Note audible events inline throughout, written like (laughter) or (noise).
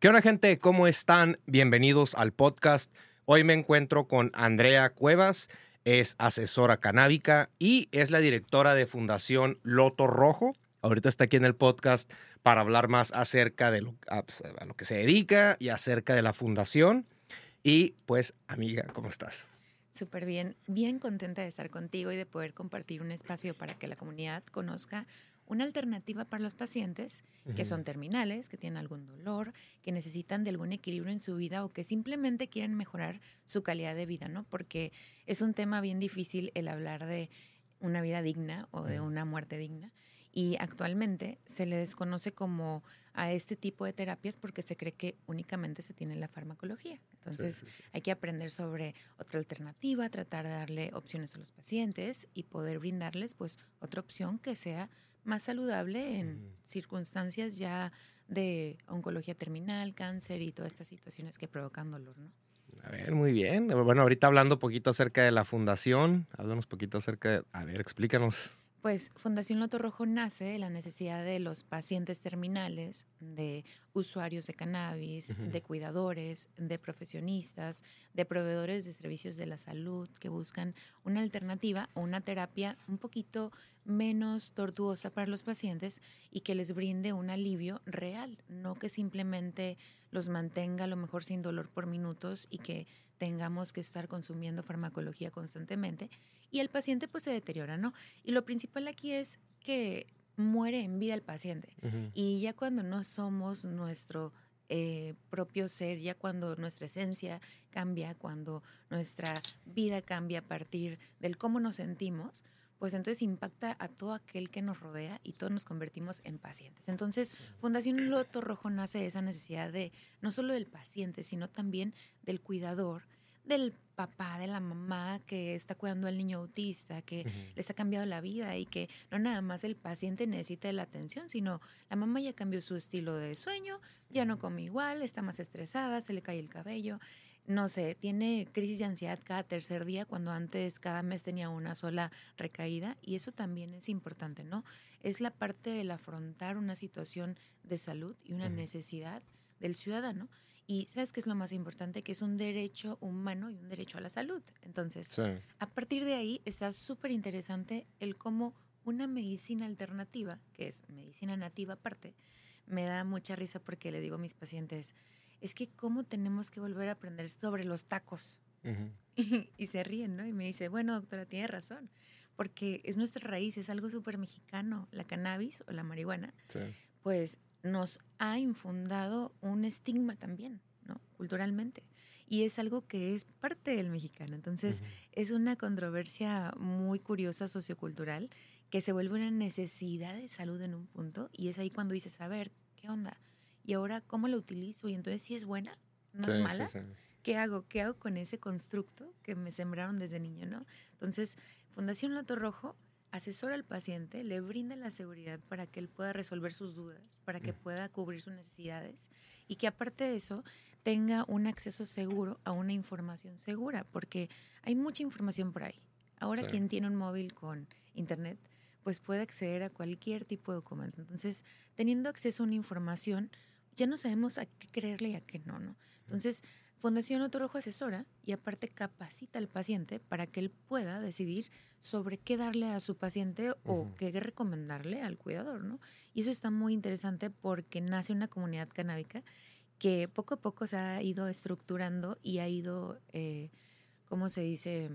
¿Qué onda gente? ¿Cómo están? Bienvenidos al podcast. Hoy me encuentro con Andrea Cuevas, es asesora canábica y es la directora de Fundación Loto Rojo. Ahorita está aquí en el podcast para hablar más acerca de lo, a, pues, que se dedica y acerca de la fundación. Y pues, amiga, ¿cómo estás? Súper bien, bien contenta de estar contigo y de poder compartir un espacio para que la comunidad conozca una alternativa para los pacientes que son terminales, que tienen algún dolor, que necesitan de algún equilibrio en su vida o que simplemente quieren mejorar su calidad de vida, ¿no? Porque es un tema bien difícil el hablar de una vida digna o de una muerte digna. Y actualmente se le desconoce como a este tipo de terapias porque se cree que únicamente se tiene la farmacología. Entonces Sí, sí, sí. hay que aprender sobre otra alternativa, tratar de darle opciones a los pacientes y poder brindarles pues otra opción que sea más saludable en circunstancias ya de oncología terminal, cáncer y todas estas situaciones que provocan dolor, ¿no? A ver, muy bien. Bueno, ahorita hablando un poquito acerca de la fundación, háblanos un poquito acerca de... A ver, explícanos. Pues Fundación Loto Rojo nace de la necesidad de los pacientes terminales, de usuarios de cannabis, de cuidadores, de profesionistas, de proveedores de servicios de la salud que buscan una alternativa o una terapia un poquito menos tortuosa para los pacientes y que les brinde un alivio real, no que simplemente los mantenga a lo mejor sin dolor por minutos y que tengamos que estar consumiendo farmacología constantemente y el paciente pues se deteriora, ¿no? Y lo principal aquí es que muere en vida el paciente. Y ya cuando no somos nuestro eh, propio ser, ya cuando nuestra esencia cambia, cuando nuestra vida cambia a partir del cómo nos sentimos, pues entonces impacta a todo aquel que nos rodea y todos nos convertimos en pacientes. Entonces, Fundación Loto Rojo nace de esa necesidad de no solo del paciente, sino también del cuidador, del papá, de la mamá que está cuidando al niño autista, que les ha cambiado la vida y que no nada más el paciente necesita la atención, sino la mamá ya cambió su estilo de sueño, ya no come igual, está más estresada, se le cae el cabello, no sé, tiene crisis de ansiedad cada tercer día cuando antes cada mes tenía una sola recaída y eso también es importante, ¿no? Es la parte del afrontar una situación de salud y una necesidad del ciudadano. Y sabes qué es lo más importante, que es un derecho humano y un derecho a la salud. Entonces, Sí. a partir de ahí está súper interesante el cómo una medicina alternativa, que es medicina nativa aparte, me da mucha risa porque le digo a mis pacientes, es que cómo tenemos que volver a aprender sobre los tacos. (laughs) Y se ríen, ¿no? Y me dice, bueno, doctora, tiene razón, porque es nuestra raíz, es algo súper mexicano. La cannabis o la marihuana, Sí. pues nos ha infundado un estigma también, ¿no? Culturalmente. Y es algo que es parte del mexicano. Entonces, es una controversia muy curiosa sociocultural que se vuelve una necesidad de salud en un punto y es ahí cuando dices, a ver, ¿qué onda? Y ahora, ¿cómo lo utilizo? Y entonces, si es buena? ¿No Sí, es sí, mala? sí. ¿Qué hago? ¿Qué hago con ese constructo que me sembraron desde niño, no? Entonces, Fundación Loto Rojo asesora al paciente, le brinda la seguridad para que él pueda resolver sus dudas, para que Mm. pueda cubrir sus necesidades y que aparte de eso tenga un acceso seguro a una información segura, porque hay mucha información por ahí. Ahora Sí. quien tiene un móvil con internet, pues puede acceder a cualquier tipo de documento. Entonces, teniendo acceso a una información, ya no sabemos a qué creerle y a qué no, ¿no? Entonces, Fundación Loto Rojo asesora y aparte capacita al paciente para que él pueda decidir sobre qué darle a su paciente o qué recomendarle al cuidador, ¿no? Y eso está muy interesante porque nace una comunidad canábica que poco a poco se ha ido estructurando y ha ido, eh, ¿cómo se dice?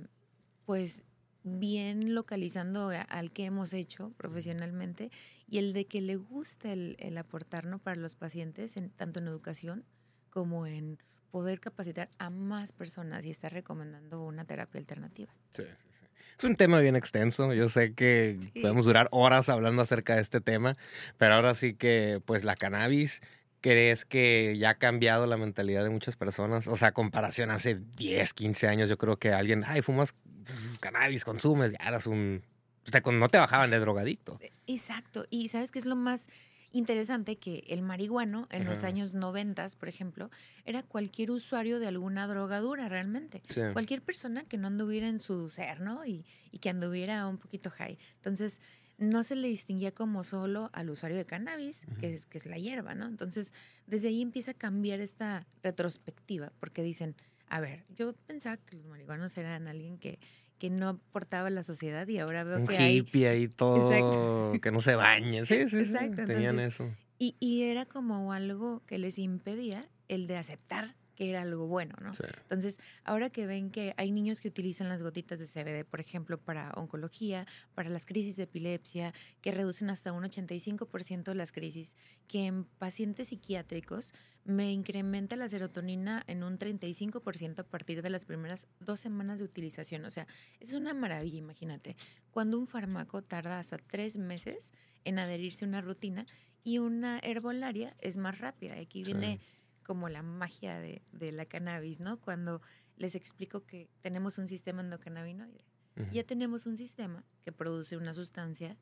Pues bien localizando al que hemos hecho profesionalmente y el de que le gusta el, el aportarnos para los pacientes, en, tanto en educación como en poder capacitar a más personas y estar recomendando una terapia alternativa. Sí, sí, sí. Es un tema bien extenso. Yo sé que Sí. podemos durar horas hablando acerca de este tema, pero ahora sí que, pues, la cannabis, ¿crees que ya ha cambiado la mentalidad de muchas personas? O sea, comparación hace 10, 15 años, yo creo que alguien, ay, fumas (laughs) cannabis, consumes, ya eras un. o sea, no te bajaban de drogadicto. Exacto. Y sabes qué es lo más interesante que el marihuano en los Ajá. años 90, por ejemplo, era cualquier usuario de alguna drogadura realmente. Sí. Cualquier persona que no anduviera en su ser, ¿no? Y, y que anduviera un poquito high. Entonces, no se le distinguía como solo al usuario de cannabis, que, es, que es la hierba, ¿no? Entonces, desde ahí empieza a cambiar esta retrospectiva, porque dicen, a ver, yo pensaba que los marihuanos eran alguien que, que no aportaba a la sociedad y ahora veo Un que hay... hippie ahí (laughs) todo, que no se bañe. Sí, sí, sí. Exacto, Tenían entonces, eso. Y, y era como algo que les impedía el de aceptar era algo bueno, ¿no? Sí. Entonces, ahora que ven que hay niños que utilizan las gotitas de CBD, por ejemplo, para oncología, para las crisis de epilepsia, que reducen hasta un 85% las crisis, que en pacientes psiquiátricos me incrementa la serotonina en un 35% a partir de las primeras dos semanas de utilización. O sea, es una maravilla, imagínate. Cuando un fármaco tarda hasta tres meses en adherirse a una rutina y una herbolaria es más rápida. Aquí Sí. Como la magia de, de la cannabis, ¿no? Cuando les explico que tenemos un sistema endocannabinoide. Ujú. Ya tenemos un sistema que produce una sustancia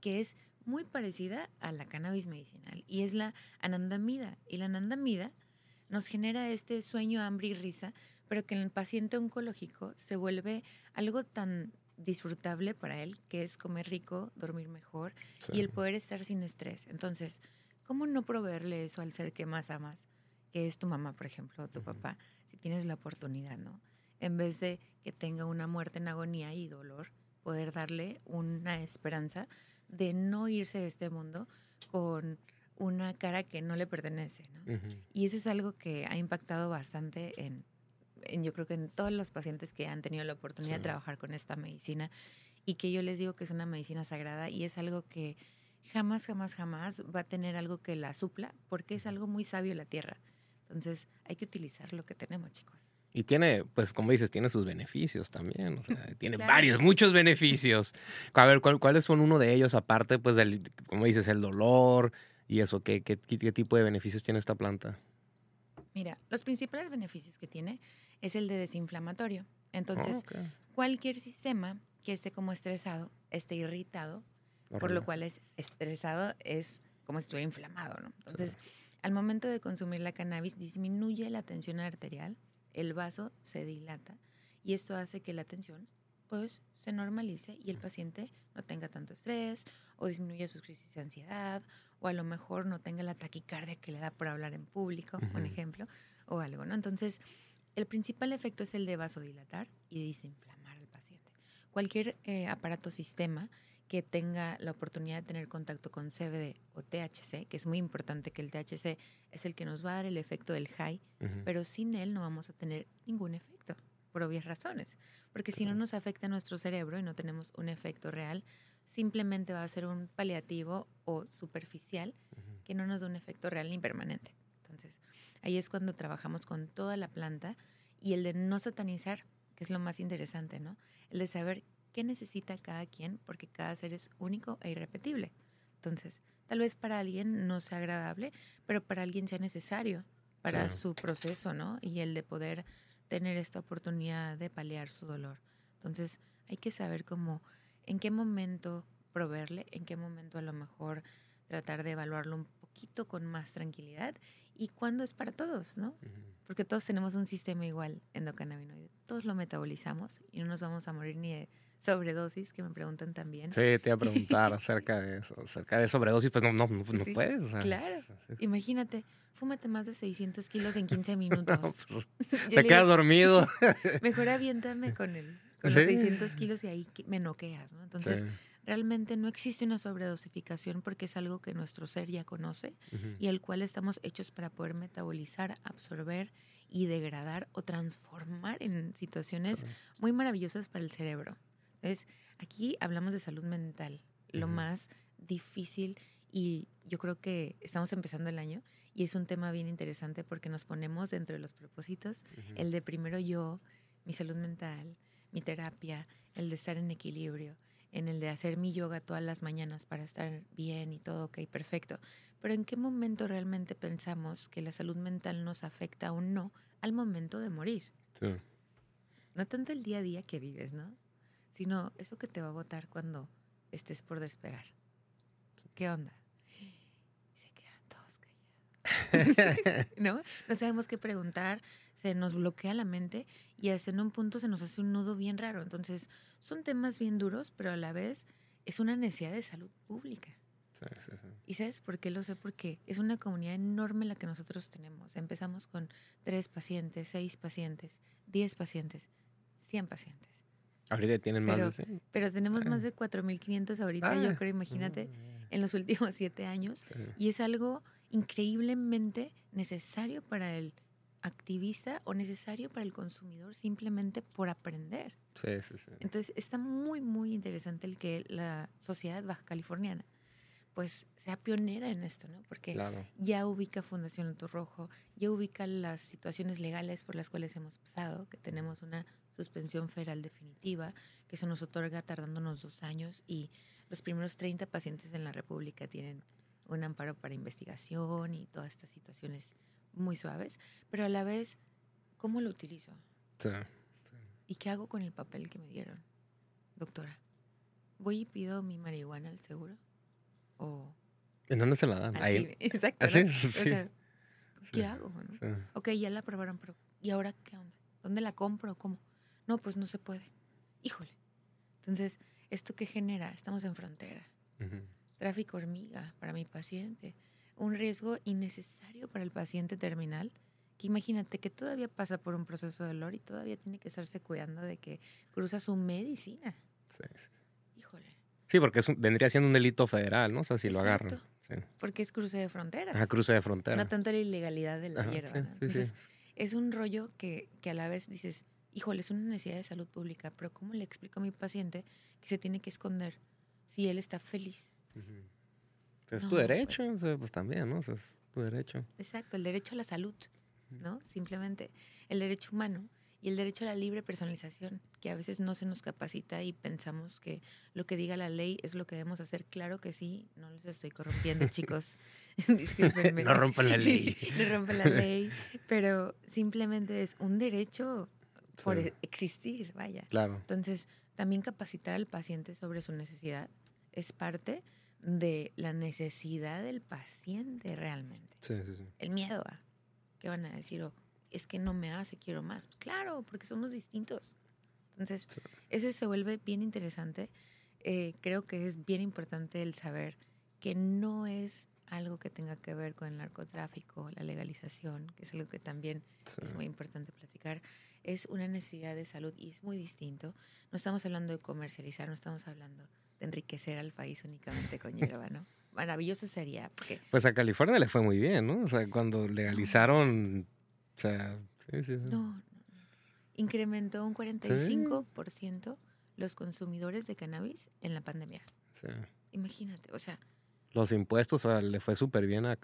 que es muy parecida a la cannabis medicinal y es la anandamida. Y la anandamida nos genera este sueño, hambre y risa, pero que en el paciente oncológico se vuelve algo tan disfrutable para él, que es comer rico, dormir mejor Sí. y el poder estar sin estrés. Entonces, ¿cómo no proveerle eso al ser que más amas? Que es tu mamá, por ejemplo, o tu papá, si tienes la oportunidad, ¿no? En vez de que tenga una muerte en agonía y dolor, poder darle una esperanza de no irse de este mundo con una cara que no le pertenece, ¿no? Y eso es algo que ha impactado bastante en, en, yo creo que en todos los pacientes que han tenido la oportunidad Sí. de trabajar con esta medicina y que yo les digo que es una medicina sagrada y es algo que jamás, jamás, jamás va a tener algo que la supla porque es algo muy sabio la tierra. Entonces hay que utilizar lo que tenemos, chicos. Y tiene, pues como dices, tiene sus beneficios también. o sea, (laughs) tiene Claro. varios, muchos beneficios. A ver, ¿cuál- ¿cuáles son uno de ellos aparte, pues, del, como dices, el dolor y eso? ¿Qué, qué, qué- tipo de beneficios tiene esta planta? Mira, los principales beneficios que tiene es el de desinflamatorio. Entonces, Oh, ok. cualquier sistema que esté como estresado, esté irritado, por lo cual es estresado es como si estuviera inflamado, ¿no? Entonces, al momento de consumir la cannabis disminuye la tensión arterial, el vaso se dilata y esto hace que la tensión pues se normalice y el paciente no tenga tanto estrés o disminuya sus crisis de ansiedad o a lo mejor no tenga la taquicardia que le da por hablar en público, un Ujú. ejemplo, o algo, ¿no? Entonces, el principal efecto es el de vasodilatar y desinflamar al paciente. Cualquier eh, aparato sistema que tenga la oportunidad de tener contacto con CBD o THC, que es muy importante que el THC es el que nos va a dar el efecto del high, pero sin él no vamos a tener ningún efecto, por obvias razones. Porque si no nos afecta nuestro cerebro y no tenemos un efecto real, simplemente va a ser un paliativo o superficial que no nos da un efecto real ni permanente. Entonces, ahí es cuando trabajamos con toda la planta y el de no satanizar, que es lo más interesante, ¿no? El de saber qué necesita cada quien, porque cada ser es único e irrepetible. Entonces, tal vez para alguien no sea agradable, pero para alguien sea necesario para Sí. su proceso, ¿no? Y el de poder tener esta oportunidad de paliar su dolor. Entonces, hay que saber cómo, en qué momento proveerle, en qué momento a lo mejor tratar de evaluarlo un poquito con más tranquilidad y cuándo es para todos, ¿no? Ujú. Porque todos tenemos un sistema igual endocannabinoide. Todos lo metabolizamos y no nos vamos a morir ni de sobredosis, que me preguntan también. Sí, te iba a preguntar acerca de eso, acerca de sobredosis, pues no, no, no, no Sí, puedes. o sea, claro. Imagínate, fúmate más de 600 kilos en 15 (laughs) minutos. No, pues, (laughs) te quedas digo, dormido. (laughs) mejor aviéntame con, el, con Sí. los 600 kilos y ahí me noqueas, ¿no? Entonces, Sí. realmente no existe una sobredosificación porque es algo que nuestro ser ya conoce y el cual estamos hechos para poder metabolizar, absorber y degradar o transformar en situaciones muy maravillosas para el cerebro. Entonces, aquí hablamos de salud mental, lo más difícil y yo creo que estamos empezando el año y es un tema bien interesante porque nos ponemos dentro de los propósitos el de primero yo, mi salud mental, mi terapia, el de estar en equilibrio, en el de hacer mi yoga todas las mañanas para estar bien y todo, ok, perfecto. Pero ¿en qué momento realmente pensamos que la salud mental nos afecta o no al momento de morir? Sí. No tanto el día a día que vives, ¿no? Sino eso que te va a botar cuando estés por despegar. ¿Qué onda? Y se quedan todos callados. (laughs) ¿No? No sabemos qué preguntar, se nos bloquea la mente y hasta en un punto se nos hace un nudo bien raro. Entonces, son temas bien duros, pero a la vez es una necesidad de salud pública. Sí, sí, sí. ¿Y sabes por qué lo sé? Porque es una comunidad enorme la que nosotros tenemos. Empezamos con tres pacientes, seis pacientes, diez pacientes, cien pacientes. Ahorita tienen más Pero- de 100. Pero tenemos más de 4.500 ahorita, Ah, yo creo, imagínate, en los últimos siete años. Sí, Y es algo increíblemente necesario para el activista o necesario para el consumidor simplemente por aprender. sí, sí, sí. Entonces está muy, muy interesante el que la sociedad baja californiana pues sea pionera en esto, ¿no? Porque Claro. ya ubica Fundación Loto Rojo, ya ubica las situaciones legales por las cuales hemos pasado, que tenemos una suspensión federal definitiva, que se nos otorga tardándonos dos años y los primeros 30 pacientes en la República tienen un amparo para investigación y todas estas situaciones muy suaves, pero a la vez, ¿cómo lo utilizo? Sí. ¿Y qué hago con el papel que me dieron? Doctora, ¿voy y pido mi marihuana al seguro? ¿O ¿En dónde se la dan? así? Ahí. Exacto. ¿Así? ¿no? O Sí. sea, ¿qué Sí. hago? no? Sí. Ok, ya la aprobaron, pero ¿y ahora qué onda? ¿Dónde la compro? ¿Cómo? No, pues no se puede. Híjole. Entonces, ¿esto qué genera? Estamos en frontera. Tráfico hormiga para mi paciente. Un riesgo innecesario para el paciente terminal. Que imagínate que todavía pasa por un proceso de dolor y todavía tiene que estarse cuidando de que cruza su medicina. Sí, sí. Híjole. Sí, porque es un- vendría siendo un delito federal, ¿no? O sea, si lo agarran. Sí. Porque es cruce de fronteras. Ajá, cruce de frontera. No tanto la ilegalidad de la Ajá, hierba. ¿no? Entonces, es un rollo que, que a la vez dices, híjole, es una necesidad de salud pública, pero ¿cómo le explico a mi paciente que se tiene que esconder si él está feliz? Ujú. Pues es No, tu pues- derecho, o sea, pues también, ¿no? O sea, es tu derecho. Exacto, el derecho a la salud, ¿no? Simplemente el derecho humano y el derecho a la libre personalización, que a veces no se nos capacita y pensamos que lo que diga la ley es lo que debemos hacer. Claro que sí, no les estoy corrompiendo, (laughs) chicos. (laughs) Discúlpenme. No rompan la ley. (laughs) no rompan la ley, pero simplemente es un derecho por Sí. e- existir, vaya. Claro. Entonces, también capacitar al paciente sobre su necesidad es parte de la necesidad del paciente realmente. Sí, sí, sí. El miedo a qué van a decir o es que no me hace, quiero más. Claro, porque somos distintos. Entonces, Sí. eso se vuelve bien interesante. Eh, creo que es bien importante el saber que no es algo que tenga que ver con el narcotráfico, la legalización, que es algo que también Sí. es muy importante platicar, es una necesidad de salud y es muy distinto. No estamos hablando de comercializar, no estamos hablando de enriquecer al país únicamente con (laughs) hierba, ¿no? Maravilloso sería, porque Pues a California le fue muy bien, ¿no? O sea, cuando legalizaron, o sea, sí, sí, sí. no, no, no. incrementó un 45% los consumidores de cannabis en la pandemia. Sí. Imagínate, o sea, Los impuestos, o sea, le fue súper bien a, a-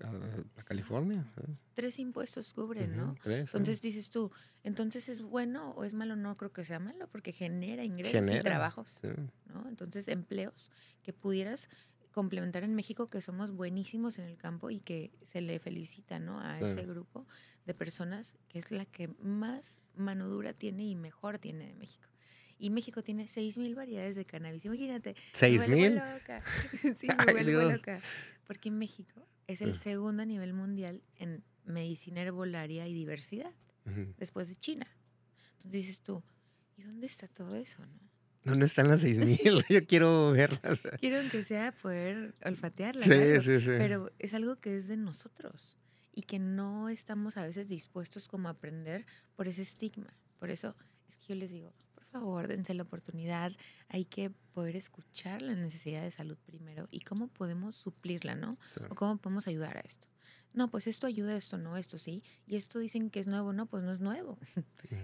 a California. sí. tres impuestos cubren, ¿no? Tres, sí. Entonces dices tú, entonces es bueno o es malo, no creo que sea malo porque genera ingresos y trabajos. sí. ¿no? Entonces, empleos que pudieras complementar en México, que somos buenísimos en el campo y que se le felicita ¿no? a Sí. ese grupo de personas que es la que más mano dura tiene y mejor tiene de México. Y México tiene 6.000 variedades de cannabis. Imagínate. me ¿Seis vuelvo mil? loca. (laughs) Sí, me vuelvo loca. Porque México es el Sí. segundo a nivel mundial en medicina herbolaria y diversidad, Ujú. después de China. Entonces dices tú, ¿y dónde está todo eso? No? ¿Dónde están las seis mil? (laughs) (laughs) Yo quiero verlas. Quiero aunque sea poder olfatearla. Sí, claro, sí, sí. Pero es algo que es de nosotros y que no estamos a veces dispuestos como a aprender por ese estigma. Por eso es que yo les digo, favor, dense la oportunidad. Hay que poder escuchar la necesidad de salud primero y cómo podemos suplirla, ¿no? Sí. O cómo podemos ayudar a esto. No, pues esto ayuda, esto no, esto sí. Y esto dicen que es nuevo, no, pues no es nuevo.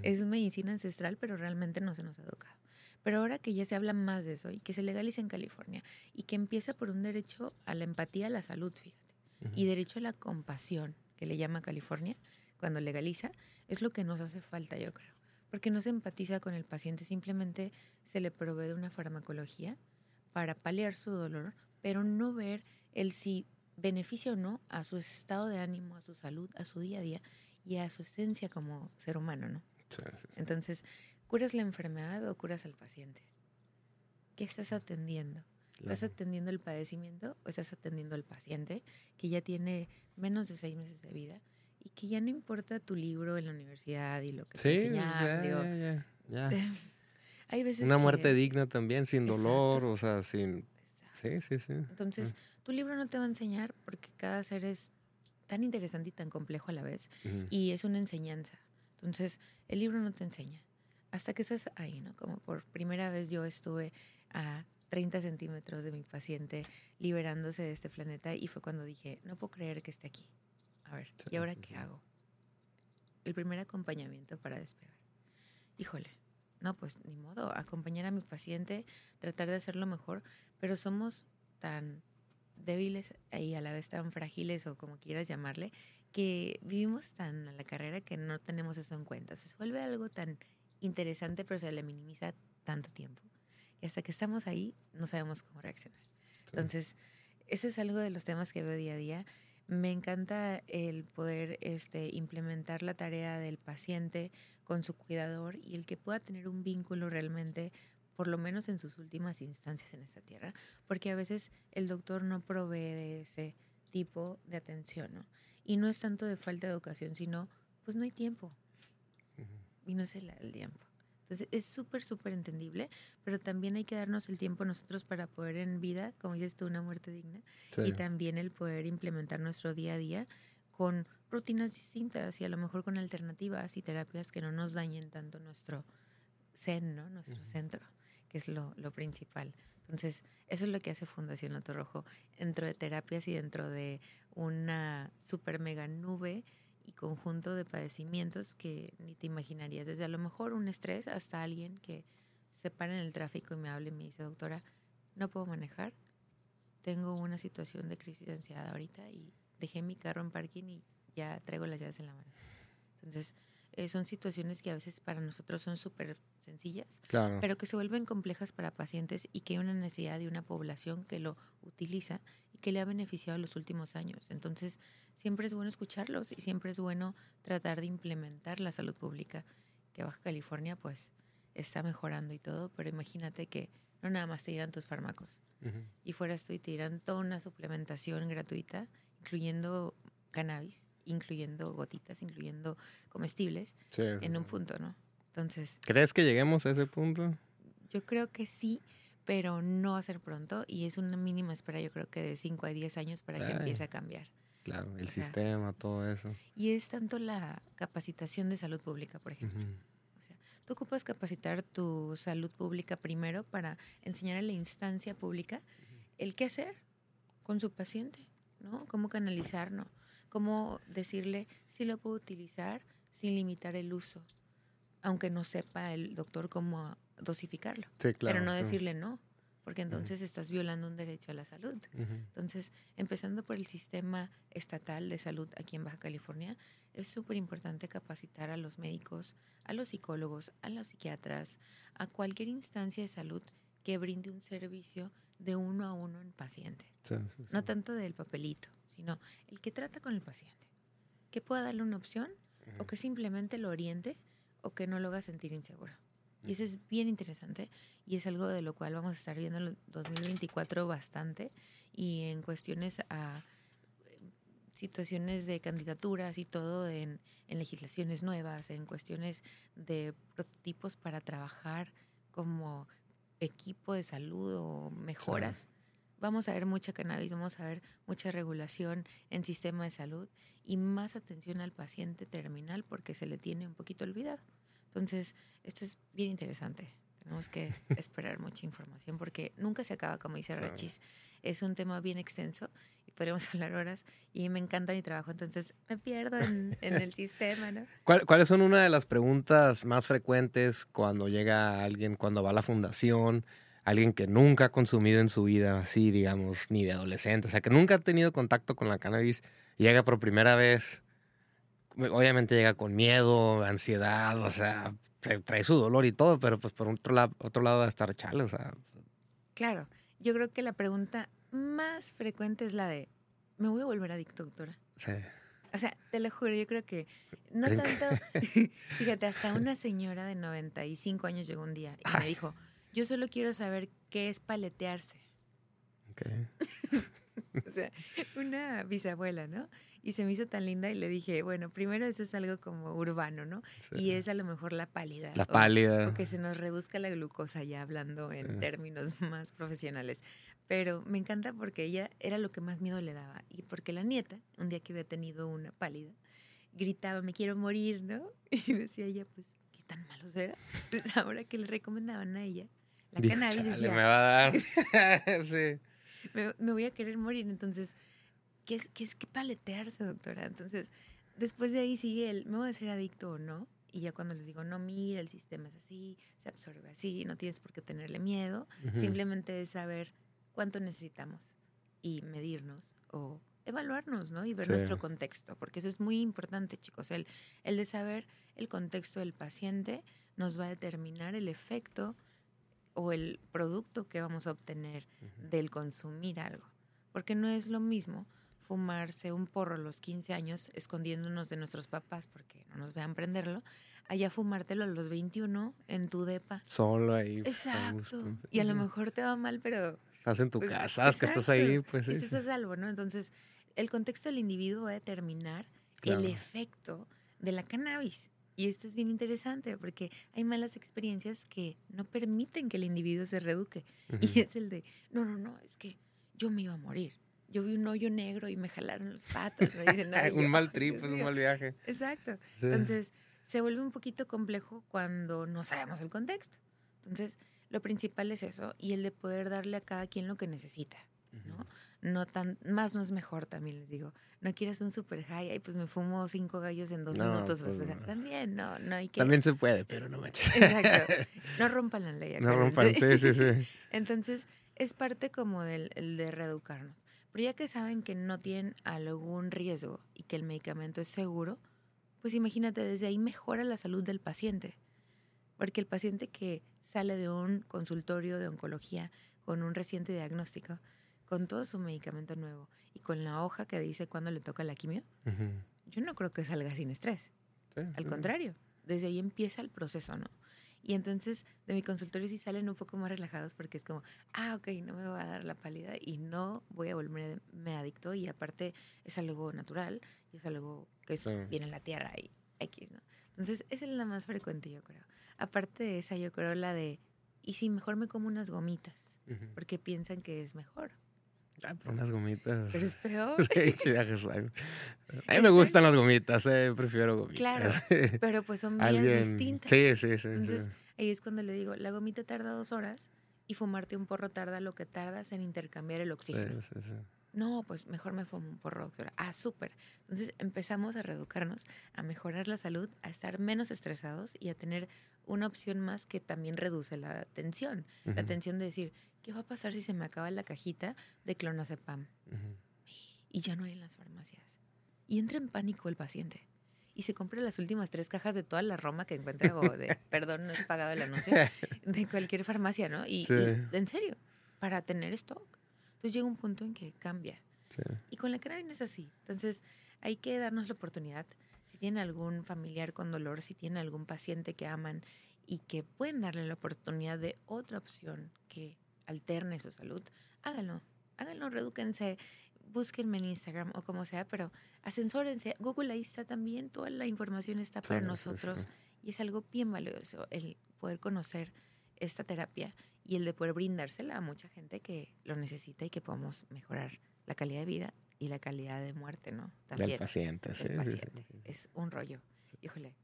Es medicina ancestral, pero realmente no se nos ha educado. Pero ahora que ya se habla más de eso y que se legaliza en California y que empieza por un derecho a la empatía, a la salud, fíjate, Ujú. y derecho a la compasión, que le llama California, cuando legaliza, es lo que nos hace falta, yo creo. Porque no se empatiza con el paciente, simplemente se le provee de una farmacología para paliar su dolor, pero no ver el si beneficia o no a su estado de ánimo, a su salud, a su día a día y a su esencia como ser humano, ¿no? Sí, sí. Entonces, ¿curas la enfermedad o curas al paciente? ¿Qué estás atendiendo? ¿Estás Claro. atendiendo el padecimiento o estás atendiendo al paciente que ya tiene menos de seis meses de vida y que ya no importa tu libro en la universidad y lo que te Sí, enseñaron? ya, digo, ya, ya, ya. (laughs) hay veces Una que- muerte digna también, sin dolor, Exacto. o sea, sin... Sí, sí, sí. Entonces, tu libro no te va a enseñar porque cada ser es tan interesante y tan complejo a la vez y es una enseñanza. Entonces, el libro no te enseña. Hasta que estás ahí, ¿no? Como por primera vez yo estuve a 30 centímetros de mi paciente liberándose de este planeta y fue cuando dije, no puedo creer que esté aquí. A ver, ¿y ahora qué hago? El primer acompañamiento para despegar. Híjole, no, pues ni modo, acompañar a mi paciente, tratar de hacerlo mejor, pero somos tan débiles y a la vez tan frágiles o como quieras llamarle, que vivimos tan a la carrera que no tenemos eso en cuenta. Se vuelve algo tan interesante, pero se le minimiza tanto tiempo. Y hasta que estamos ahí, no sabemos cómo reaccionar. Entonces, ese es algo de los temas que veo día a día. Me encanta el poder este, implementar la tarea del paciente con su cuidador y el que pueda tener un vínculo realmente, por lo menos en sus últimas instancias en esta tierra, porque a veces el doctor no provee de ese tipo de atención, ¿no? Y no es tanto de falta de educación, sino, pues no hay tiempo. Y no es el tiempo. Entonces es súper, súper entendible, pero también hay que darnos el tiempo nosotros para poder en vida, como dices tú, una muerte digna, y también el poder implementar nuestro día a día con rutinas distintas y a lo mejor con alternativas y terapias que no nos dañen tanto nuestro zen, ¿no? nuestro centro, que es lo, lo, principal. Entonces, eso es lo que hace Fundación Loto Rojo, dentro de terapias y dentro de una super mega nube y conjunto de padecimientos que ni te imaginarías. Desde a lo mejor un estrés hasta alguien que se para en el tráfico y me habla y me dice, doctora, no puedo manejar, tengo una situación de crisis de ansiedad ahorita y dejé mi carro en parking y ya traigo las llaves en la mano. Entonces, eh, son situaciones que a veces para nosotros son súper sencillas, pero que se vuelven complejas para pacientes y que hay una necesidad de una población que lo utiliza que le ha beneficiado en los últimos años. Entonces, siempre es bueno escucharlos y siempre es bueno tratar de implementar la salud pública, que Baja California pues está mejorando y todo, pero imagínate que no nada más te dirán tus fármacos y fueras tú y te dirán toda una suplementación gratuita, incluyendo cannabis incluyendo gotitas, incluyendo comestibles, en un punto, ¿no? Entonces... ¿Crees que lleguemos a ese punto? Yo creo que sí, pero no va a ser pronto y es una mínima espera, yo creo que de 5 a 10 años para que empiece a cambiar. Claro, el sistema, todo eso. Y es tanto la capacitación de salud pública, por ejemplo. O sea, tú ocupas capacitar tu salud pública primero para enseñar a la instancia pública el qué hacer con su paciente, ¿no? Cómo canalizar, ¿no? cómo decirle si lo puedo utilizar sin limitar el uso, aunque no sepa el doctor cómo dosificarlo. Sí, claro, pero no decirle no, porque entonces estás violando un derecho a la salud. Entonces, empezando por el sistema estatal de salud aquí en Baja California, es súper importante capacitar a los médicos, a los psicólogos, a los psiquiatras, a cualquier instancia de salud que brinde un servicio de uno a uno en paciente. No tanto del papelito sino el que trata con el paciente, que pueda darle una opción o que simplemente lo oriente o que no lo haga sentir inseguro. Y eso es bien interesante y es algo de lo cual vamos a estar viendo en el 2024 bastante y en cuestiones a situaciones de candidaturas y todo en, legislaciones nuevas, en cuestiones de prototipos para trabajar como equipo de salud o mejoras vamos a ver mucha cannabis, vamos a ver mucha regulación en sistema de salud y más atención al paciente terminal porque se le tiene un poquito olvidado. Entonces, esto es bien interesante. Tenemos que (laughs) esperar mucha información porque nunca se acaba, como dice Rachis. Es un tema bien extenso y podríamos (laughs) hablar horas y me encanta mi trabajo, entonces me pierdo en, el (laughs) sistema, ¿no? ¿Cuáles son una de las preguntas más frecuentes cuando llega alguien, cuando va a la fundación? alguien que nunca ha consumido en su vida, así, digamos, ni de adolescente, o sea, que nunca ha tenido contacto con la cannabis, llega por primera vez, obviamente llega con miedo, ansiedad, o sea, trae su dolor y todo, pero pues por otro, lado, otro lado va a estar chale, o sea. Claro, yo creo que la pregunta más frecuente es la de, ¿me voy a volver adicto, doctora? Sí. O sea, te lo juro, yo creo que no tanto. (laughs) (laughs) Fíjate, hasta una señora de 95 años llegó un día y me dijo, yo solo quiero saber qué es paletearse. (laughs) o sea, una bisabuela, ¿no? Y se me hizo tan linda y le dije, bueno, primero eso es algo como urbano, ¿no? Y es a lo mejor la pálida. La pálida. O, que se nos reduzca la glucosa ya hablando en términos (laughs) más profesionales. Pero me encanta porque ella era lo que más miedo le daba. Y porque la nieta, un día que había tenido una pálida, gritaba, me quiero morir, ¿no? (laughs) Y decía ella, pues, ¿qué tan malo será? Entonces (laughs) ahora que le recomendaban a ella la Dijo, cannabis, "Chale, decía, me va a dar. sí. me, me voy a querer morir. Entonces, ¿qué es, qué es que paletearse, doctora? Entonces, después de ahí sigue el, ¿me voy a ser adicto o no? Y ya cuando les digo, no, mira, el sistema es así, se absorbe así, no tienes por qué tenerle miedo. Ujú. Simplemente es saber cuánto necesitamos y medirnos o evaluarnos, ¿no? Y ver Sí. nuestro contexto, porque eso es muy importante, chicos. El, el de saber el contexto del paciente nos va a determinar el efecto o el producto que vamos a obtener Ujú. del consumir algo. Porque no es lo mismo fumarse un porro a los 15 años escondiéndonos de nuestros papás porque no nos vean prenderlo, allá fumártelo a los 21 en tu depa. Solo ahí. Exacto. Y a lo mejor te va mal, pero Estás en tu pues, casa, es que estás ahí, pues sí. estás a salvo, ¿no? Entonces, el contexto del individuo va a determinar Claro. el efecto de la cannabis. Y esto es bien interesante porque hay malas experiencias que no permiten que el individuo se reduque. Ujú. Y es el de, no, no, no, es que yo me iba a morir. Yo vi un hoyo negro y me jalaron los patos. Me dicen, (laughs) "Ay, un yo, mal "Ay, (laughs) trip, Dios un mío". mal viaje. Exacto. Sí. Entonces, se vuelve un poquito complejo cuando no sabemos el contexto. Entonces, lo principal es eso y el de poder darle a cada quien lo que necesita. ¿no? No tan, más no es mejor, también les digo. No quieres un super high, ay, pues me fumo cinco gallos en dos No, minutos. pues o sea, no. también, no, no hay que... También se puede, pero no manches. Exacto. (laughs) No rompan la ley. No rompan, sí, sí, sí. Entonces, es parte como del el de reeducarnos. Pero ya que saben que no tienen algún riesgo y que el medicamento es seguro, pues imagínate, desde ahí mejora la salud del paciente. Porque el paciente que sale de un consultorio de oncología con un reciente diagnóstico, con todo su medicamento nuevo y con la hoja que dice cuándo le toca la quimio, Ujú. yo no creo que salga sin estrés. Sí, Al sí. contrario, desde ahí empieza el proceso, ¿no? Y entonces de mi consultorio sí salen un poco más relajados porque es como, ah, ok, no me va a dar la pálida y no voy a volverme adicto y aparte es algo natural y es algo que es- Sí. viene en la tierra y X, ¿no? Entonces esa es la más frecuente, yo creo. Aparte de esa, yo creo la de, y si mejor me como unas gomitas, Ujú. porque piensan que es mejor, Ah, pero unas gomitas. pero es peor. (laughs) Sí, sí, viajes. A mí me gustan las gomitas, eh, prefiero gomitas. Claro, (laughs) Pero pues son Alguien. distintas. Sí, sí, sí. Entonces, sí. Ahí es cuando le digo, la gomita tarda dos horas y fumarte un porro tarda lo que tardas en intercambiar el Sí, oxígeno. sí, sí. No, pues mejor me fumo un porro, doctora. Ah, súper. Entonces empezamos a reeducarnos, a mejorar la salud, a estar menos estresados y a tener una opción más que también reduce la tensión. La Ujú, tensión de decir, ¿qué va a pasar si se me acaba la cajita de clonazepam? ujú. Y ya no hay en las farmacias. Y entra en pánico el paciente. Y se compra las últimas tres cajas de toda la Roma que encuentra, o de, (laughs) perdón, no es pagado el (laughs) anuncio, de cualquier farmacia, ¿no? Y, Sí. y, en serio, para tener stock. Entonces llega un punto en que cambia. Sí. Y con la cannabis no es así. Entonces hay que darnos la oportunidad. Si tienen algún familiar con dolor, si tienen algún paciente que aman y que pueden darle la oportunidad de otra opción que alterne su salud, háganlo. Háganlo, redúquense, búsquenme en Instagram o como sea, pero ascensórense. Google ahí está también, toda la información está para Sí, nosotros sí. y es algo bien valioso el poder conocer esta terapia y el de poder brindársela a mucha gente que lo necesita y que podamos mejorar la calidad de vida y la calidad de muerte, ¿no? Del También paciente, sí. del sí, sí, paciente. Es un rollo. Híjole,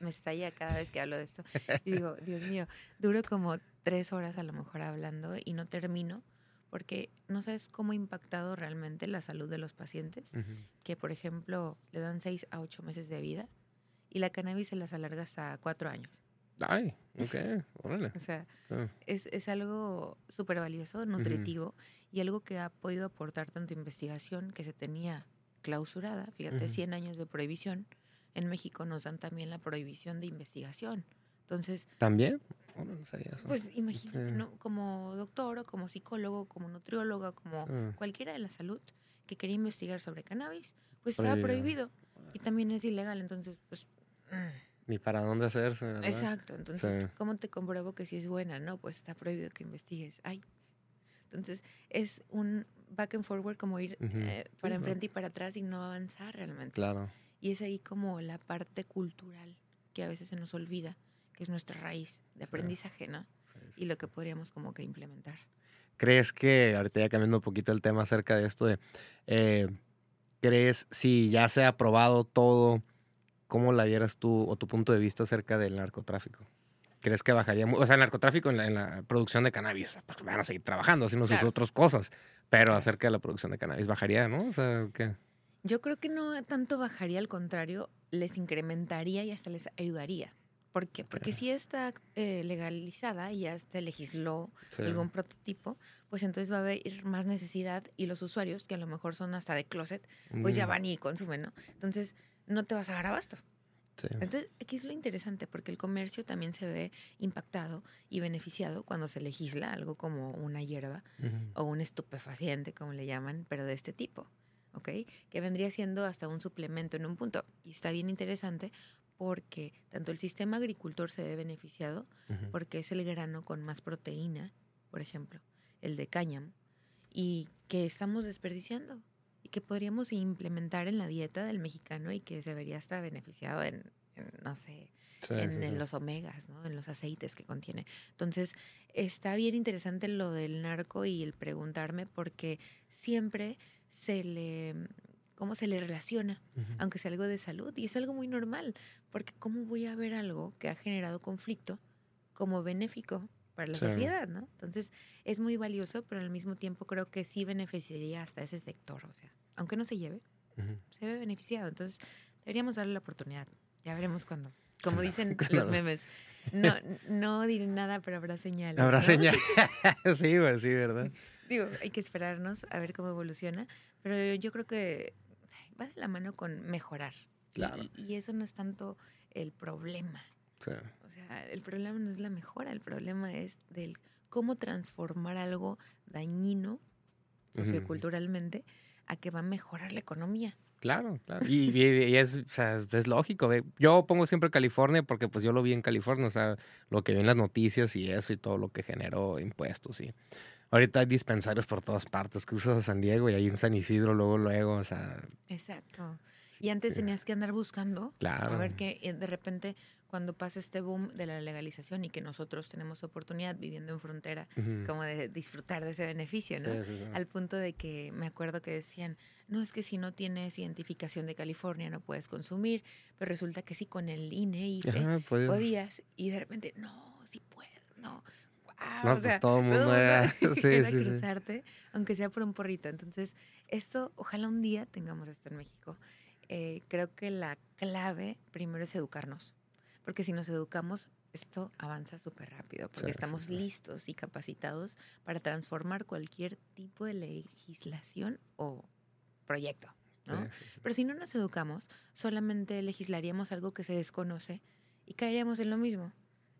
me estalla cada vez que hablo de esto. Y digo, Dios mío, duro como tres horas a lo mejor hablando y no termino porque no sabes cómo ha impactado realmente la salud de los pacientes, Ujú. que por ejemplo le dan seis a ocho meses de vida y la cannabis se las alarga hasta cuatro años. Ay, ok, órale. O sea, es, es algo súper valioso, nutritivo y algo que ha podido aportar tanto investigación que se tenía clausurada, fíjate, Ujú. 100 años de prohibición. En México nos dan también la prohibición de investigación. Entonces, ¿También? Oh, no, no sabía eso. pues imagínate, Sí. ¿no? como doctor o como psicólogo, como nutriólogo, como Sí. cualquiera de la salud que quería investigar sobre cannabis, pues estaba Prohibido. prohibido y también es ilegal. Entonces, pues... mm, Ni para dónde hacerse, ¿verdad? Exacto, entonces, Sí. ¿cómo te compruebo que sí es buena? No, pues está prohibido que investigues. Ay. Entonces, es un back and forward, como ir eh, Sí, para claro. enfrente y para atrás y no avanzar realmente. Claro. Y es ahí como la parte cultural que a veces se nos olvida, que es nuestra raíz de aprendizaje, ¿no? Y lo que podríamos como que implementar. ¿crees que, ahorita ya cambiando un poquito el tema acerca de esto de, eh, ¿crees si ya se ha aprobado todo, cómo la vieras tú o tu punto de vista acerca del narcotráfico? ¿Crees que bajaría? O sea, el narcotráfico en la, producción de cannabis, pues van a seguir trabajando, haciendo sus otras cosas, pero acerca de la producción de cannabis, ¿bajaría, no? O sea, ¿qué? Yo creo que no tanto bajaría, al contrario, les incrementaría y hasta les ayudaría. ¿Por qué? Porque si está eh, legalizada y ya se legisló algún prototipo, pues entonces va a haber más necesidad y los usuarios, que a lo mejor son hasta de closet, pues ya mm. van y consumen, ¿no? Entonces no te vas a dar abasto. Entonces, aquí es lo interesante, porque el comercio también se ve impactado y beneficiado cuando se legisla algo como una hierba o un estupefaciente, como le llaman, pero de este tipo, ¿ok? Que vendría siendo hasta un suplemento en un punto. Y está bien interesante porque tanto el sistema agricultor se ve beneficiado, porque es el grano con más proteína, por ejemplo, el de cáñamo, y que estamos desperdiciando y que podríamos implementar en la dieta del mexicano y que se vería hasta beneficiado en, no sé, en, los omegas, ¿no? en los aceites que contiene. Entonces, está bien interesante lo del narco y el preguntarme porque siempre se le cómo se le relaciona, aunque sea algo de salud. Y es algo muy normal, porque ¿cómo voy a ver algo que ha generado conflicto como benéfico para la sociedad, ¿no? Entonces, es muy valioso, pero al mismo tiempo creo que sí beneficiaría hasta ese sector, o sea, aunque no se lleve, se ve beneficiado. Entonces, deberíamos darle la oportunidad. Ya veremos cuándo. Como dicen (laughs) los memes, no, no diré nada, pero habrá señales. Habrá señales. (laughs) (laughs) sí, sí, ¿verdad? Digo, hay que esperarnos a ver cómo evoluciona, pero yo creo que va de la mano con mejorar. Claro. Y, eso no es tanto el problema. Sí. O sea, el problema no es la mejora, el problema es del cómo transformar algo dañino socioculturalmente a que va a mejorar la economía. Claro, claro. Y, es, o sea, es lógico. Yo pongo siempre California porque pues yo lo vi en California, o sea, lo que vi en las noticias y eso y todo lo que generó impuestos y Ahorita hay dispensarios por todas partes. Cruzas a San Diego y ahí en San Isidro, luego, luego, o sea. Exacto. Y antes tenías que andar buscando. Claro. A ver que eh, de repente, cuando pasa este boom de la legalización y que nosotros tenemos oportunidad viviendo en frontera, como de disfrutar de ese beneficio, ¿no? Al punto de que me acuerdo que decían, no es que si no tienes identificación de California no puedes consumir, pero resulta que sí con el INE y podías. Y de repente, no, sí puedo, no no, o pues todo el mundo era, (laughs) (laughs) cruzarte, aunque sea por un porrito. Entonces, esto, ojalá un día tengamos esto en México. Eh, creo que la clave primero es educarnos, porque si nos educamos, esto avanza súper rápido, porque estamos listos y capacitados para transformar cualquier tipo de legislación o proyecto. ¿no? Pero si no nos educamos, solamente legislaríamos algo que se desconoce y caeríamos en lo mismo,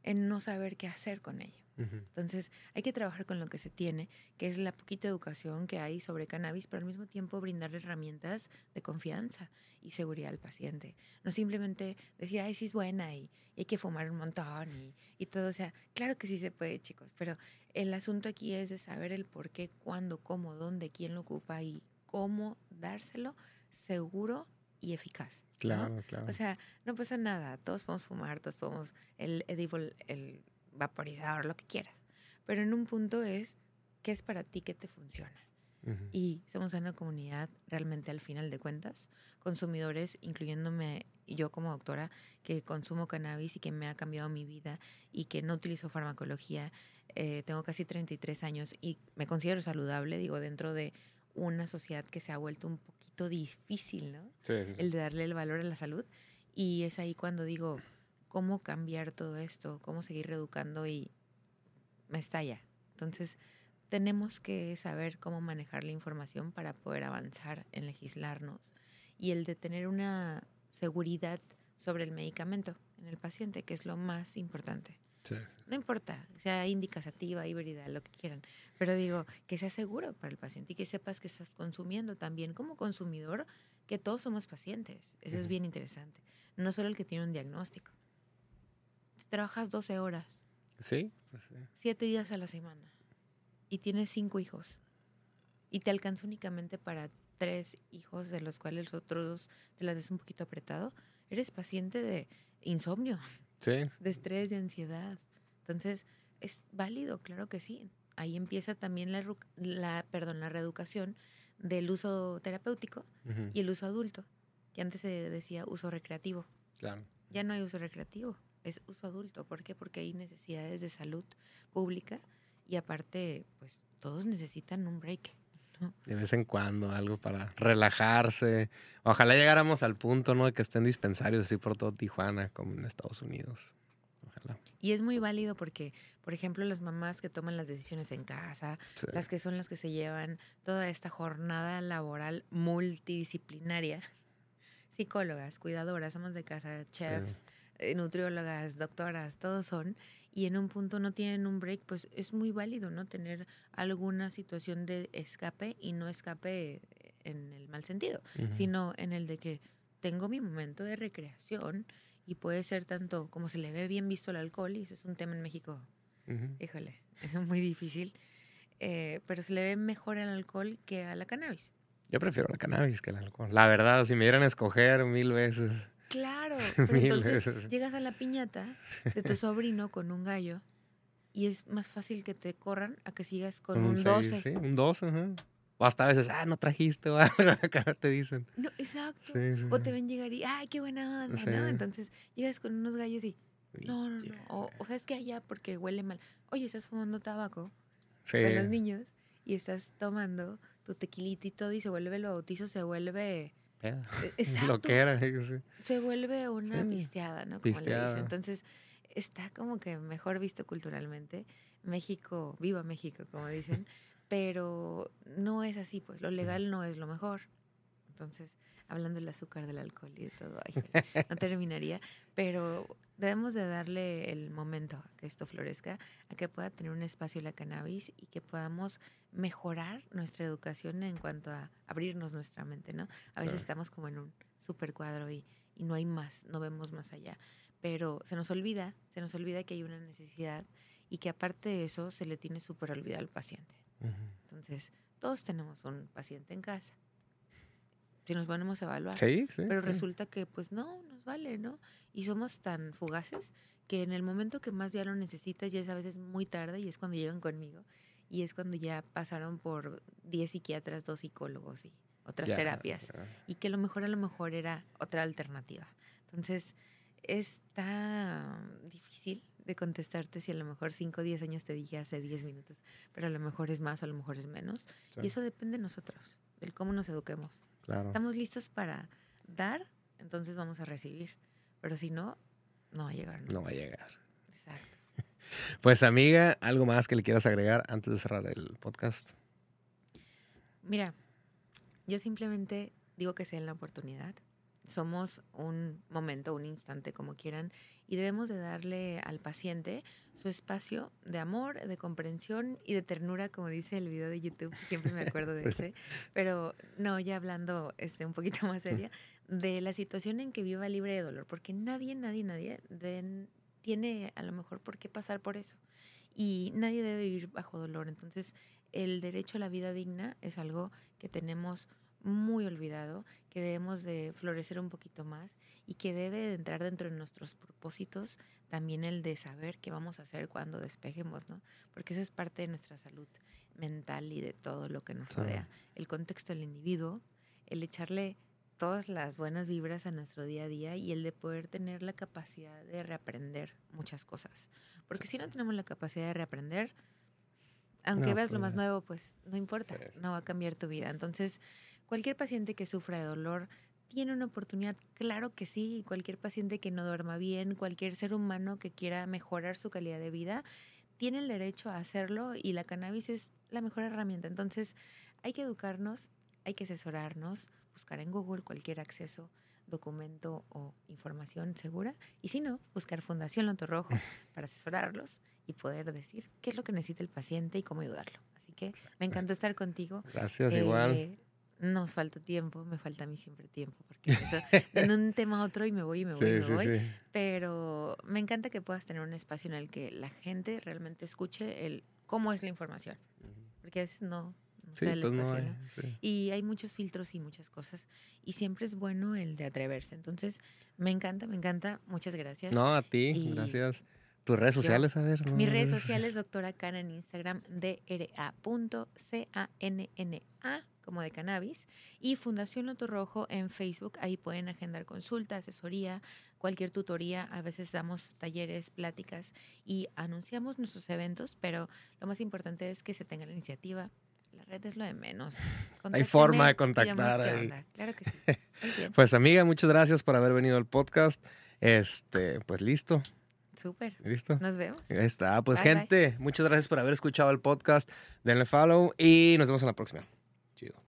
en no saber qué hacer con ello. Entonces, hay que trabajar con lo que se tiene, que es la poquita educación que hay sobre cannabis, pero al mismo tiempo brindarle herramientas de confianza y seguridad al paciente. No simplemente decir, ay, sí es buena y, hay que fumar un montón y, y, todo. O sea, claro que sí se puede, chicos, pero el asunto aquí es de saber el por qué, cuándo, cómo, dónde, quién lo ocupa y cómo dárselo seguro y eficaz. Claro, claro. O sea, no pasa nada. Todos podemos fumar, todos podemos el edible, el vaporizador, lo que quieras. Pero en un punto es, ¿qué es para ti que te funciona? Y somos una comunidad realmente al final de cuentas, consumidores, incluyéndome yo como doctora, que consumo cannabis y que me ha cambiado mi vida y que no utilizo farmacología. Eh, tengo casi 33 años y me considero saludable, digo, dentro de una sociedad que se ha vuelto un poquito difícil, ¿no? El de darle el valor a la salud. Y es ahí cuando digo, cómo cambiar todo esto, cómo seguir reeducando y me estalla. Entonces, tenemos que saber cómo manejar la información para poder avanzar en legislarnos y el de tener una seguridad sobre el medicamento en el paciente, que es lo más importante. No importa, sea indicativa, híbrida, lo que quieran, pero digo, que sea seguro para el paciente y que sepas que estás consumiendo también como consumidor, que todos somos pacientes. Eso es bien interesante. No solo el que tiene un diagnóstico trabajas 12 horas. Sí. Siete días a la semana. Y tienes cinco hijos. Y te alcanza únicamente para tres hijos, de los cuales los otros dos te las des un poquito apretado. Eres paciente de insomnio. Sí. De estrés, de ansiedad. Entonces, es válido, claro que sí. ahí empieza también la, la, perdón, la reeducación del uso terapéutico y el uso adulto, que antes se decía uso recreativo. Claro. Ya no hay uso recreativo, es uso adulto. ¿Por qué? Porque hay necesidades de salud pública y aparte, pues todos necesitan un break. (laughs) De vez en cuando, algo para relajarse. Ojalá llegáramos al punto, ¿no? De que estén dispensarios así por todo Tijuana, como en Estados Unidos. Ojalá. Y es muy válido porque, por ejemplo, las mamás que toman las decisiones en casa, las que son las que se llevan toda esta jornada laboral multidisciplinaria, (laughs) psicólogas, cuidadoras, amas de casa, chefs, nutriólogas, doctoras, todos son, y en un punto no tienen un break, pues es muy válido, ¿no? Tener alguna situación de escape y no escape en el mal sentido, sino en el de que tengo mi momento de recreación y puede ser tanto como se le ve bien visto el alcohol, y ese es un tema en México, híjole, es (laughs) muy difícil, eh, pero se le ve mejor el alcohol que a la cannabis. Yo prefiero la cannabis que el alcohol. La verdad, si me dieran a escoger mil veces. Claro, (laughs) entonces llegas a la piñata de tu (laughs) sobrino con un gallo y es más fácil que te corran a que sigas con un, 12. Sí, un 12, O hasta a veces, ah, no trajiste, (laughs) o acá te dicen. No, exacto. o te ven llegar y, ay, qué buena onda, ¿no? Entonces llegas con unos gallos y, no, no, no. O, o sabes que allá porque huele mal. Oye, estás fumando tabaco con los niños y estás tomando tu tequilita y todo y se vuelve el bautizo, se vuelve (laughs) e, exacto. Lo que era. Se vuelve una pisteada, ¿no? Como le dicen. Entonces, está como que mejor visto culturalmente. México, viva México, como dicen. (laughs) pero no es así, pues lo legal no es lo mejor. Entonces, hablando del azúcar, del alcohol y de todo, no (laughs) terminaría, pero debemos de darle el momento a que esto florezca, a que pueda tener un espacio la cannabis y que podamos mejorar nuestra educación en cuanto a abrirnos nuestra mente, ¿no? A veces estamos como en un super cuadro y, y no hay más, no vemos más allá, pero se nos olvida, se nos olvida que hay una necesidad y que aparte de eso se le tiene súper olvidado al paciente. Entonces, todos tenemos un paciente en casa si nos ponemos a evaluar. Sí, sí. Pero resulta que pues no, nos vale, ¿no? Y somos tan fugaces que en el momento que más ya lo necesitas ya es a veces muy tarde y es cuando llegan conmigo y es cuando ya pasaron por 10 psiquiatras, dos psicólogos y otras terapias y que lo mejor a lo mejor era otra alternativa. Entonces, está difícil de contestarte si a lo mejor 5 o 10 años te dije hace 10 minutos, pero a lo mejor es más, a lo mejor es menos. Y eso depende de nosotros, del cómo nos eduquemos. Estamos listos para dar, entonces vamos a recibir. Pero si no, no va a llegar. No, va a llegar. Exacto. Pues amiga, ¿algo más que le quieras agregar antes de cerrar el podcast? Mira, yo simplemente digo que sea en la oportunidad. Somos un momento, un instante, como quieran, y debemos de darle al paciente su espacio de amor, de comprensión y de ternura, como dice el video de YouTube, siempre me acuerdo de (laughs) ese, pero no, ya hablando este, un poquito más seria, de la situación en que viva libre de dolor, porque nadie, nadie, nadie tiene a lo mejor por qué pasar por eso y nadie debe vivir bajo dolor, entonces el derecho a la vida digna es algo que tenemos muy olvidado, que debemos de florecer un poquito más y que debe de entrar dentro de nuestros propósitos también el de saber qué vamos a hacer cuando despejemos, ¿no? Porque eso es parte de nuestra salud mental y de todo lo que nos rodea. El contexto del individuo, el echarle todas las buenas vibras a nuestro día a día y el de poder tener la capacidad de reaprender muchas cosas. Porque si no tenemos la capacidad de reaprender, aunque veas lo más pues, nuevo, pues no importa, no va a cambiar tu vida. Entonces, Cualquier paciente que sufra de dolor tiene una oportunidad, claro que sí, cualquier paciente que no duerma bien, cualquier ser humano que quiera mejorar su calidad de vida, tiene el derecho a hacerlo y la cannabis es la mejor herramienta. Entonces, hay que educarnos, hay que asesorarnos, buscar en Google cualquier acceso, documento o información segura y si no, buscar Fundación Loto Rojo (laughs) para asesorarlos y poder decir qué es lo que necesita el paciente y cómo ayudarlo. Así que me encantó estar contigo. Gracias, igual eh, nos falta tiempo, me falta a mí siempre tiempo, porque en un (laughs) tema a otro y me voy y me voy y me voy. Pero me encanta que puedas tener un espacio en el que la gente realmente escuche el cómo es la información, porque a veces no, no el pues espacio. Y hay muchos filtros y muchas cosas, y siempre es bueno el de atreverse. Entonces, me encanta, me encanta. Muchas gracias. No, a ti, gracias Tus redes sociales, a ver. Mis redes sociales, doctora Cana en Instagram, dra.canna, como de cannabis, y Fundación Loto Rojo en Facebook. Ahí pueden agendar consulta, asesoría, cualquier tutoría. A veces damos talleres, pláticas y anunciamos nuestros eventos, pero lo más importante es que se tenga la iniciativa. La red es lo de menos. (laughs) Hay forma de contactar ahí. Claro que sí. (laughs) Pues amiga, muchas gracias por haber venido al podcast. Este, pues listo. Súper. ¿Listo? Nos vemos. Ahí está. Pues gente, muchas gracias por haber escuchado el podcast. Denle follow y nos vemos en la próxima. Chido.